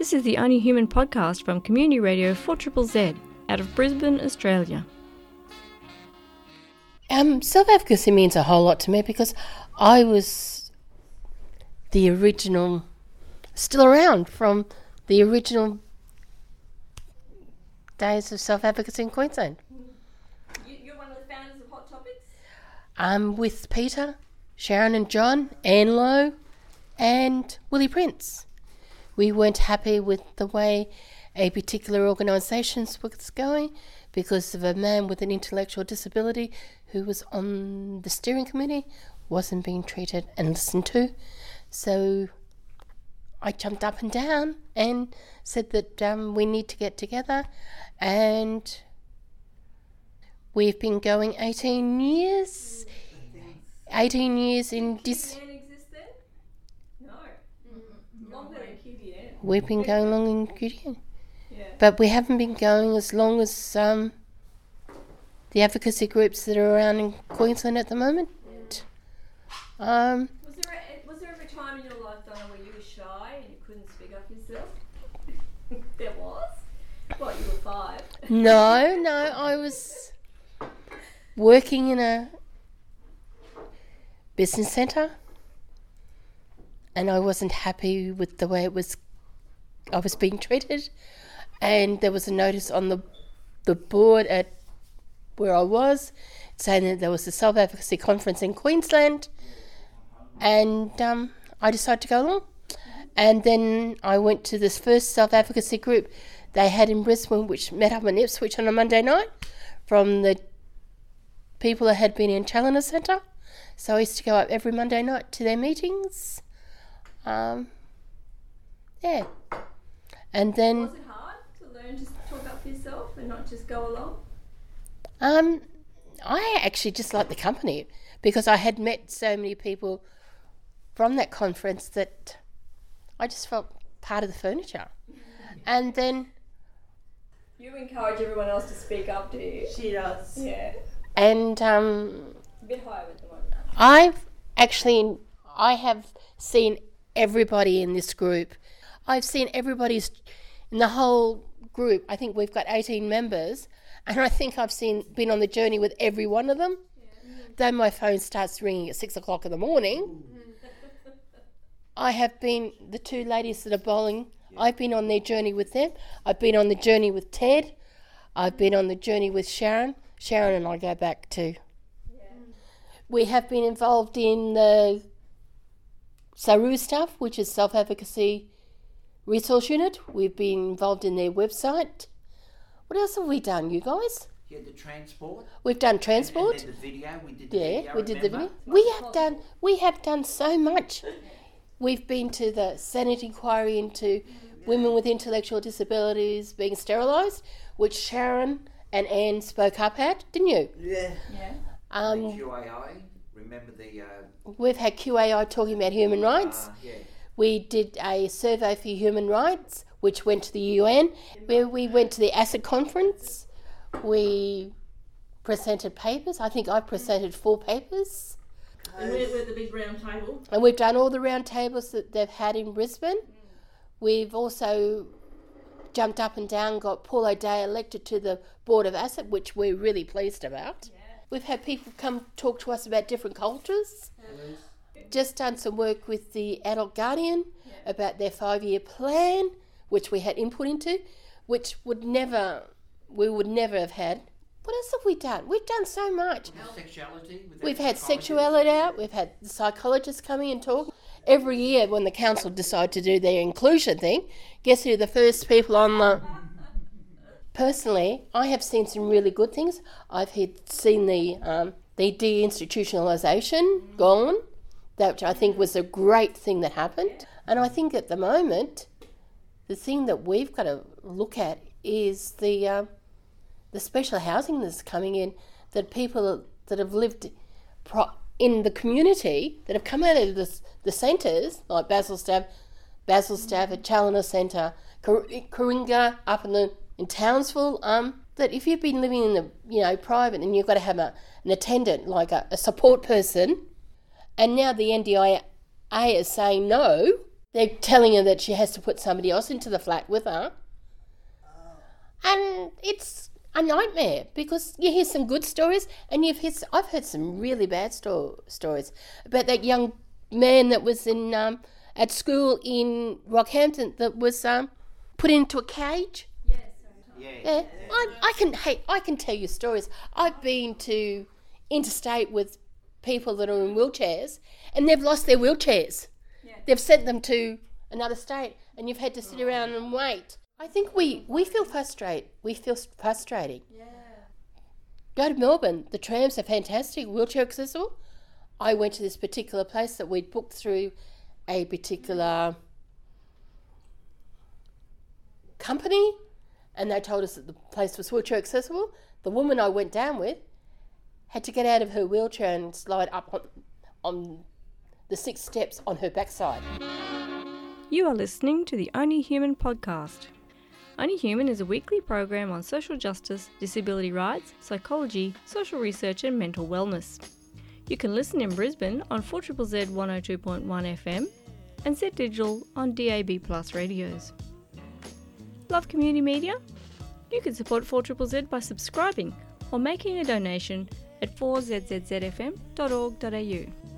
This is the Only Human podcast from Community Radio 4 Z out of Brisbane, Australia. Um, self advocacy means a whole lot to me because I was the original, still around from the original days of self advocacy in Queensland. You're one of the founders of Hot Topics? I'm with Peter, Sharon, and John, Anne Lowe, and Willie Prince. We weren't happy with the way a particular organisation was going because of a man with an intellectual disability who was on the steering committee wasn't being treated and listened to. So I jumped up and down and said that um, we need to get together, and we've been going 18 years. 18 years in dis. We've been going long in. Yeah. But we haven't been going as long as um, the advocacy groups that are around in Queensland at the moment. Um, Was there, a, was there ever a time in your life, Donna, where you were shy and you couldn't speak up yourself? there was? What, you were five? no, no, I was working in a business centre and I wasn't happy with the way it was I was being treated. And there was a notice on the the board at where I was saying that there was a self advocacy conference in Queensland. And um, I decided to go along. And then I went to this first self advocacy group they had in Brisbane which met up in Ipswich on a Monday night from the people that had been in Challinor Centre. So I used to go up every Monday night to their meetings um, yeah. And then, Was it hard to learn to talk up for yourself and not just go along? um, I actually just liked the company because I had met so many people from that conference that I just felt part of the furniture. And then, You encourage everyone else to speak up, do you? She does. Yeah. and um, A bit higher with the one. I've actually, I have seen everybody in this group. I've seen everybody's in the whole group. I think we've got 18 members, and I think I've seen been on the journey with every one of them. Though my phone starts ringing at six o'clock in the morning, I have been the two ladies that are bowling. I've been on their journey with them. I've been on the journey with Ted. I've been on the journey with Sharon. Sharon and I go back to. We have been involved in the SARU stuff, which is Self Advocacy Resource Unit. We've been involved in their website. What else have we done, you guys? You had the transport. We've done transport. and then the video. We did the Yeah, video. we did the video. We have done we have done so much. We've been to the Senate inquiry into women with intellectual disabilities being sterilised, which Sharon and Anne spoke up at, didn't you? Yeah. Yeah. Um, QAI. Remember the. Uh, we've had QAI talking about human rights. uh, yeah. We did a survey for human rights, which went to the UN, where we went to the ASID conference. We presented papers. I think I presented four papers. And we're, we're the big round table. And we've done all the round tables that they've had in Brisbane. We've also jumped up and down, got Paul O'Day elected to the Board of ASID, which we're really pleased about. We've had people come talk to us about different cultures. Just done some work with the Adult Guardian about their five year plan, which we had input into, which would never, we would never have had. What else have we done? We've done so much. We've had sexuality out. We've had the psychologists coming and talk. Every year, when the council decide to do their inclusion thing, guess who the first people on the? Personally, I have seen some really good things. I've had, seen the um, the deinstitutionalisation gone, that which I think was a great thing that happened. And I think at the moment, the thing that we've got to look at is the um, the special housing that's coming in that people that have lived pro- in the community that have come out of the, the centres like Basil Stafford, Basilstav at Challinor Centre, Coringa up in the in Townsville. Um, that if you've been living in the you know private and you've got to have a, an attendant like a, a support person, and now the NDIA is saying no, They're telling her that she has to put somebody else into the flat with her. And it's a nightmare because you hear some good stories and you've heard, I've heard some really bad sto- stories about that young man that was in um, at school in Rockhampton that was um, put into a cage. Yeah. Yeah, I, I can hey, I can tell you stories. I've been to interstate with people that are in wheelchairs and they've lost their wheelchairs. Yeah. They've sent them to another state and you've had to sit around and wait. I think we, we feel frustrated. We feel frustrating. Yeah. Go to Melbourne. The trams are fantastic, wheelchair accessible. I went to this particular place that we'd booked through a particular company, and they told us that the place was wheelchair accessible. The woman I went down with had to get out of her wheelchair and slide up on, on the six steps on her backside. You are listening to the Only Human podcast. Only Human is a weekly program on social justice, disability rights, psychology, social research, and mental wellness. You can listen in Brisbane on 4ZZZ 102.1 FM and Z Digital on DAB Plus radios. Love community media? You can support 4ZZZ by subscribing or making a donation at 4ZZZFM.org.au.